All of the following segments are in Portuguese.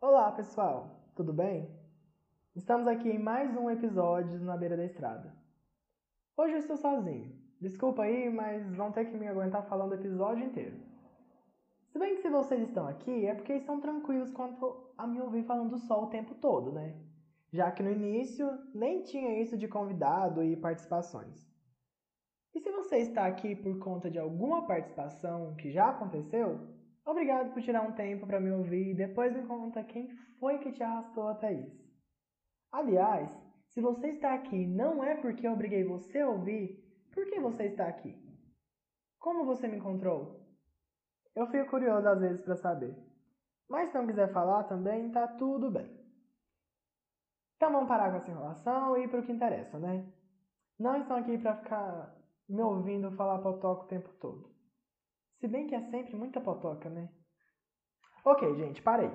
Olá pessoal, tudo bem? Estamos aqui em mais um episódio na beira da estrada. Hoje eu estou sozinho. Desculpa aí, mas vão ter que me aguentar falando o episódio inteiro. Se bem que se vocês estão aqui é porque estão tranquilos quanto a me ouvir falando só o tempo todo, né? Já que no início nem tinha isso de convidado e participações. E se você está aqui por conta de alguma participação que já aconteceu, obrigado por tirar um tempo para me ouvir e depois me conta quem foi que te arrastou até isso. Aliás, se você está aqui não é porque eu obriguei você a ouvir, por que você está aqui? Como você me encontrou? Eu fico curioso às vezes para saber. Mas se não quiser falar também, tá tudo bem. Então vamos parar com essa enrolação e ir para o que interessa, né? Não estão aqui para ficar me ouvindo falar potoca o tempo todo. Se bem que é sempre muita potoca, né? Ok, gente, parei.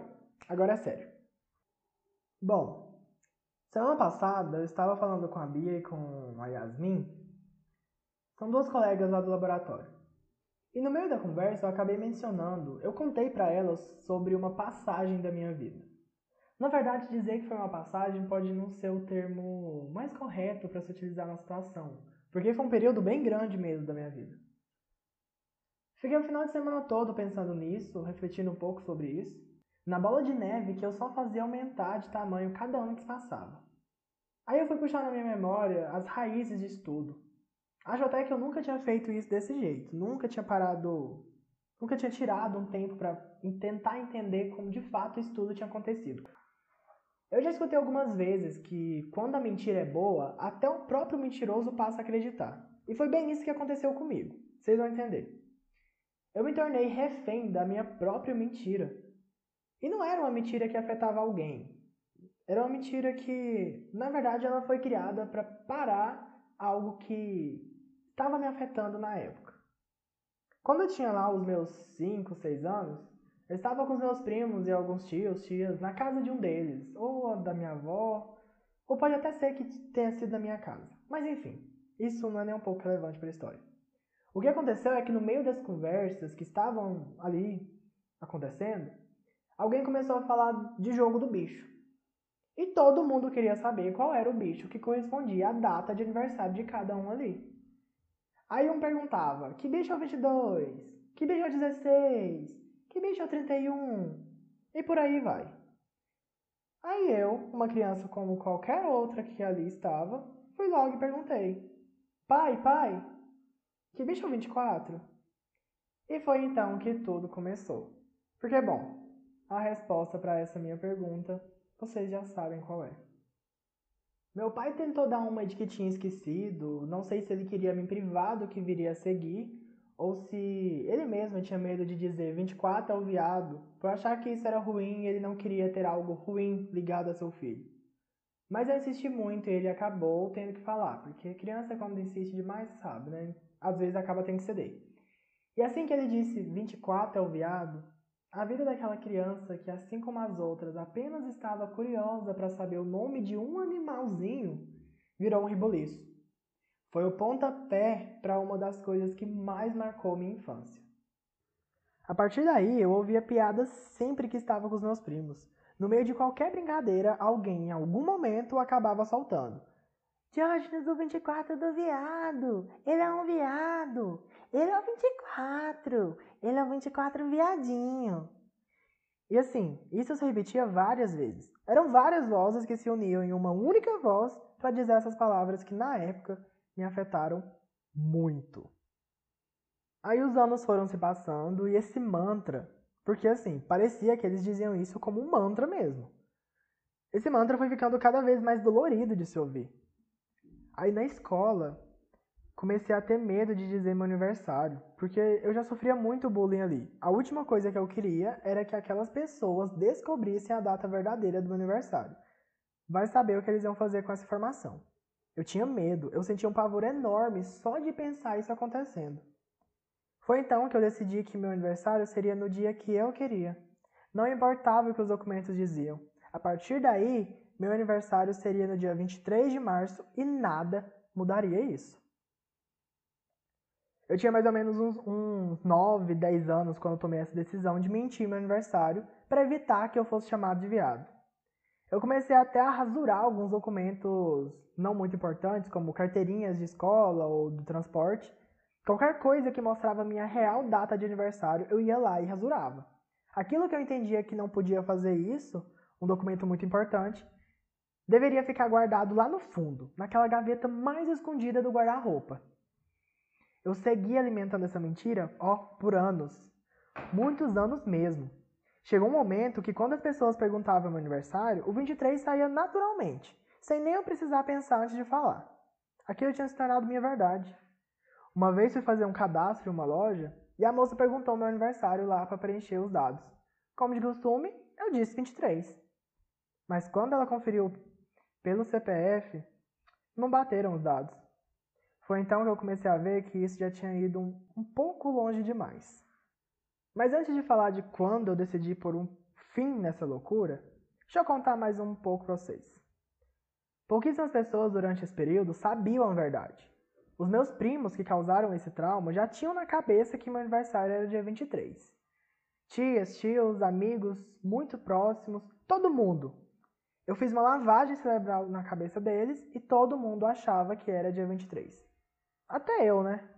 Agora é sério. Bom, Semana passada eu estava falando com a Bia e com a Yasmin. São duas colegas lá do laboratório. E no meio da conversa eu acabei mencionando, eu contei para elas sobre uma passagem da minha vida. Na verdade, dizer que foi uma passagem pode não ser o termo mais correto para se utilizar na situação, porque foi um período bem grande mesmo da minha vida. Fiquei o final de semana todo pensando nisso, refletindo um pouco sobre isso, na bola de neve que eu só fazia aumentar de tamanho cada ano que passava. Aí eu fui puxar na minha memória as raízes de estudo. Acho até que eu nunca tinha feito isso desse jeito. Nunca tinha parado. Nunca tinha tirado um tempo para tentar entender como de fato o estudo tinha acontecido. Eu já escutei algumas vezes que quando a mentira é boa, até o próprio mentiroso passa a acreditar. E foi bem isso que aconteceu comigo. Vocês vão entender. Eu me tornei refém da minha própria mentira. E não era uma mentira que afetava alguém. Era uma mentira que, na verdade, ela foi criada para parar algo que estava me afetando na época. Quando eu tinha lá os meus 5, 6 anos, eu estava com os meus primos e alguns tios, tias, na casa de um deles, ou da minha avó, ou pode até ser que tenha sido da minha casa. Mas enfim, isso não é nem um pouco relevante para a história. O que aconteceu é que no meio das conversas que estavam ali acontecendo, alguém começou a falar de jogo do bicho. E todo mundo queria saber qual era o bicho que correspondia à data de aniversário de cada um ali. Aí um perguntava: que bicho é o 22? Que bicho é o 16? Que bicho é o 31? E por aí vai. Aí eu, uma criança como qualquer outra que ali estava, fui logo e perguntei: Pai, pai, que bicho é o 24? E foi então que tudo começou. Porque, bom, a resposta para essa minha pergunta vocês já sabem qual é. Meu pai tentou dar uma de que tinha esquecido, não sei se ele queria me privar do que viria a seguir, ou se ele mesmo tinha medo de dizer 24 é o viado, por achar que isso era ruim e ele não queria ter algo ruim ligado a seu filho. Mas eu insisti muito e ele acabou tendo que falar, porque criança quando insiste demais sabe, né? Às vezes acaba tendo que ceder. E assim que ele disse 24 é o viado, a vida daquela criança que, assim como as outras, apenas estava curiosa para saber o nome de um animalzinho, virou um riboliço. Foi o pontapé para uma das coisas que mais marcou minha infância. A partir daí, eu ouvia piadas sempre que estava com os meus primos. No meio de qualquer brincadeira, alguém em algum momento acabava soltando. Diógenes, o 24 do viado. Ele é um viado. Ele é o 24. Ele é o 24 viadinho. E assim, isso se repetia várias vezes. Eram várias vozes que se uniam em uma única voz para dizer essas palavras que na época me afetaram muito. Aí os anos foram se passando e esse mantra, porque assim, parecia que eles diziam isso como um mantra mesmo. Esse mantra foi ficando cada vez mais dolorido de se ouvir. Aí na escola, comecei a ter medo de dizer meu aniversário, porque eu já sofria muito bullying ali. A última coisa que eu queria era que aquelas pessoas descobrissem a data verdadeira do meu aniversário. Vai saber o que eles iam fazer com essa informação. Eu tinha medo, eu sentia um pavor enorme só de pensar isso acontecendo. Foi então que eu decidi que meu aniversário seria no dia que eu queria. Não importava o que os documentos diziam. A partir daí, meu aniversário seria no dia 23 de março e nada mudaria isso. Eu tinha mais ou menos uns, uns 9, 10 anos quando eu tomei essa decisão de mentir meu aniversário para evitar que eu fosse chamado de viado. Eu comecei até a rasurar alguns documentos não muito importantes, como carteirinhas de escola ou do transporte. Qualquer coisa que mostrava minha real data de aniversário, eu ia lá e rasurava. Aquilo que eu entendia que não podia fazer isso, um documento muito importante, deveria ficar guardado lá no fundo, naquela gaveta mais escondida do guarda-roupa. Eu segui alimentando essa mentira, ó, por anos. Muitos anos mesmo. Chegou um momento que quando as pessoas perguntavam meu aniversário, o 23 saía naturalmente, sem nem eu precisar pensar antes de falar. Aquilo tinha se tornado minha verdade. Uma vez fui fazer um cadastro em uma loja e a moça perguntou meu aniversário lá para preencher os dados. Como de costume, eu disse 23. Mas quando ela conferiu pelo CPF, não bateram os dados. Foi então que eu comecei a ver que isso já tinha ido um, um pouco longe demais. Mas antes de falar de quando eu decidi pôr um fim nessa loucura, deixa eu contar mais um pouco para vocês. Pouquíssimas pessoas durante esse período sabiam a verdade. Os meus primos que causaram esse trauma já tinham na cabeça que meu aniversário era dia 23. Tias, tios, amigos, muito próximos, todo mundo eu fiz uma lavagem cerebral na cabeça deles e todo mundo achava que era dia 23. Até eu, né?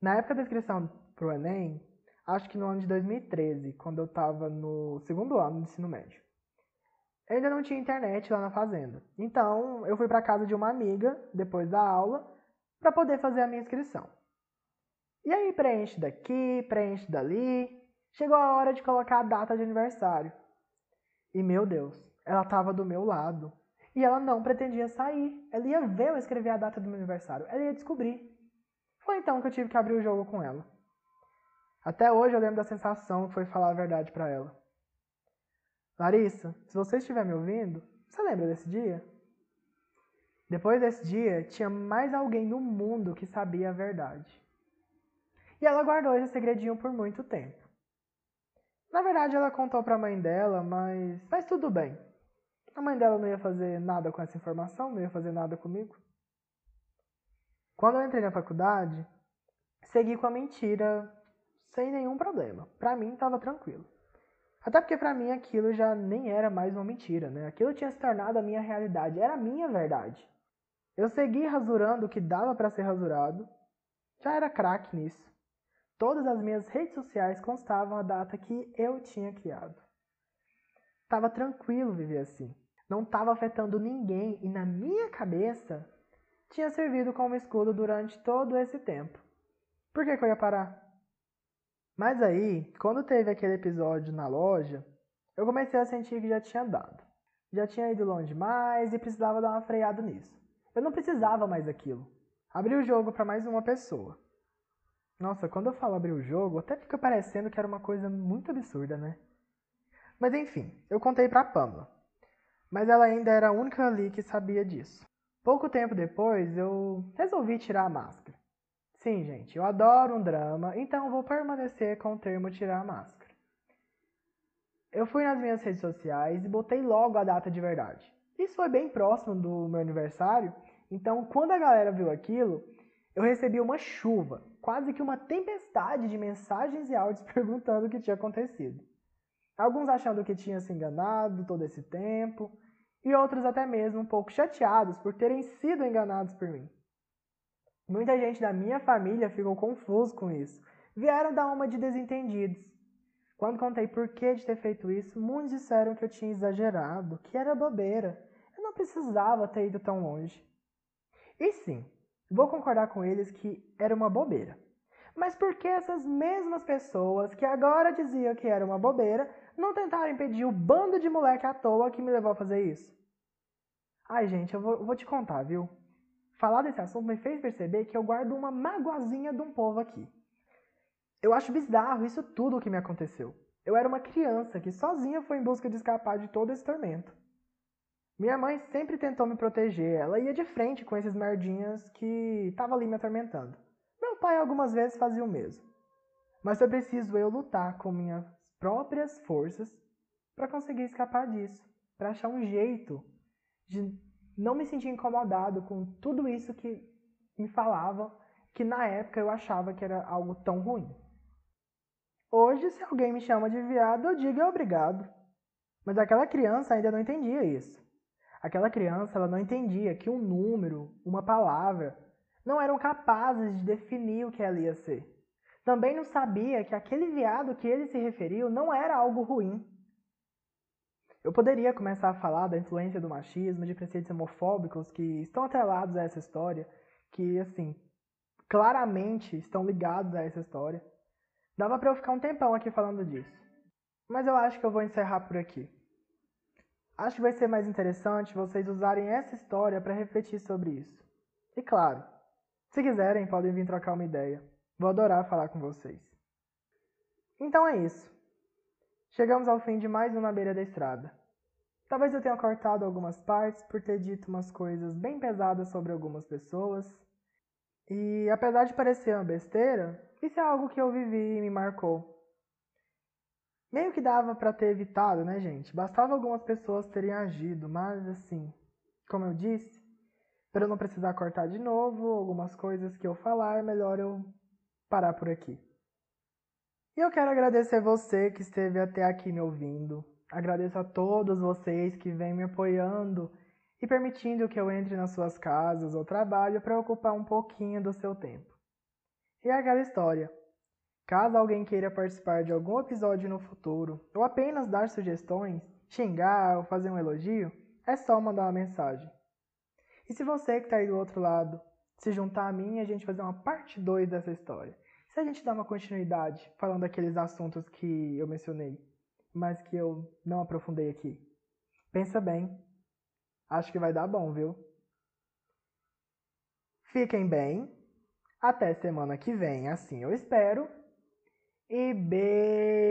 Na época da inscrição pro Enem, acho que no ano de 2013, quando eu estava no segundo ano do ensino médio. Eu ainda não tinha internet lá na fazenda. Então, eu fui para casa de uma amiga depois da aula para poder fazer a minha inscrição. E aí preenche daqui, preenche dali. Chegou a hora de colocar a data de aniversário. E meu Deus, ela estava do meu lado. E ela não pretendia sair. Ela ia ver eu escrever a data do meu aniversário. Ela ia descobrir. Foi então que eu tive que abrir o jogo com ela. Até hoje eu lembro da sensação que foi falar a verdade para ela. Larissa, se você estiver me ouvindo, você lembra desse dia? Depois desse dia, tinha mais alguém no mundo que sabia a verdade. E ela guardou esse segredinho por muito tempo. Na verdade, ela contou para a mãe dela, mas faz tudo bem. A mãe dela não ia fazer nada com essa informação, não ia fazer nada comigo. Quando eu entrei na faculdade, segui com a mentira sem nenhum problema. Para mim estava tranquilo. Até porque para mim aquilo já nem era mais uma mentira, né? Aquilo tinha se tornado a minha realidade, era a minha verdade. Eu segui rasurando o que dava para ser rasurado. Já era craque nisso. Todas as minhas redes sociais constavam a data que eu tinha criado. Tava tranquilo viver assim não estava afetando ninguém e na minha cabeça tinha servido como escudo durante todo esse tempo. Por que, que eu ia parar? Mas aí, quando teve aquele episódio na loja, eu comecei a sentir que já tinha dado. Já tinha ido longe demais e precisava dar uma freada nisso. Eu não precisava mais daquilo. Abri o jogo para mais uma pessoa. Nossa, quando eu falo abrir o jogo, até fica parecendo que era uma coisa muito absurda, né? Mas enfim, eu contei pra Pamela mas ela ainda era a única ali que sabia disso. Pouco tempo depois, eu resolvi tirar a máscara. Sim, gente, eu adoro um drama, então vou permanecer com o termo tirar a máscara. Eu fui nas minhas redes sociais e botei logo a data de verdade. Isso foi bem próximo do meu aniversário, então quando a galera viu aquilo, eu recebi uma chuva, quase que uma tempestade de mensagens e áudios perguntando o que tinha acontecido. Alguns achando que tinha se enganado todo esse tempo, e outros até mesmo um pouco chateados por terem sido enganados por mim. Muita gente da minha família ficou confuso com isso. Vieram dar uma de desentendidos. Quando contei por que de ter feito isso, muitos disseram que eu tinha exagerado, que era bobeira. Eu não precisava ter ido tão longe. E sim, vou concordar com eles que era uma bobeira. Mas por que essas mesmas pessoas que agora diziam que era uma bobeira não tentaram impedir o bando de moleque à toa que me levou a fazer isso? Ai, gente, eu vou, eu vou te contar, viu? Falar desse assunto me fez perceber que eu guardo uma magoazinha de um povo aqui. Eu acho bizarro isso tudo o que me aconteceu. Eu era uma criança que sozinha foi em busca de escapar de todo esse tormento. Minha mãe sempre tentou me proteger, ela ia de frente com esses merdinhas que estavam ali me atormentando. Meu pai algumas vezes fazia o mesmo. Mas foi preciso eu lutar com minhas próprias forças para conseguir escapar disso, para achar um jeito de não me sentir incomodado com tudo isso que me falavam que na época eu achava que era algo tão ruim. Hoje, se alguém me chama de viado, eu digo é obrigado. Mas aquela criança ainda não entendia isso. Aquela criança ela não entendia que um número, uma palavra, não eram capazes de definir o que ela ia ser. Também não sabia que aquele viado que ele se referiu não era algo ruim. Eu poderia começar a falar da influência do machismo, de preceitos homofóbicos que estão atrelados a essa história, que, assim, claramente estão ligados a essa história. Dava para eu ficar um tempão aqui falando disso. Mas eu acho que eu vou encerrar por aqui. Acho que vai ser mais interessante vocês usarem essa história para refletir sobre isso. E claro, se quiserem, podem vir trocar uma ideia. Vou adorar falar com vocês. Então é isso. Chegamos ao fim de mais um Na Beira da Estrada. Talvez eu tenha cortado algumas partes por ter dito umas coisas bem pesadas sobre algumas pessoas. E apesar de parecer uma besteira, isso é algo que eu vivi e me marcou. Meio que dava para ter evitado, né, gente? Bastava algumas pessoas terem agido, mas assim, como eu disse, para eu não precisar cortar de novo algumas coisas que eu falar, é melhor eu parar por aqui. E eu quero agradecer você que esteve até aqui me ouvindo. Agradeço a todos vocês que vêm me apoiando e permitindo que eu entre nas suas casas ou trabalho para ocupar um pouquinho do seu tempo. E é aquela história. Caso alguém queira participar de algum episódio no futuro, ou apenas dar sugestões, xingar ou fazer um elogio, é só mandar uma mensagem. E se você que está aí do outro lado se juntar a mim, a gente fazer uma parte 2 dessa história. Se a gente dar uma continuidade falando daqueles assuntos que eu mencionei, mas que eu não aprofundei aqui. Pensa bem. Acho que vai dar bom, viu? Fiquem bem. Até semana que vem, assim eu espero. E beijos!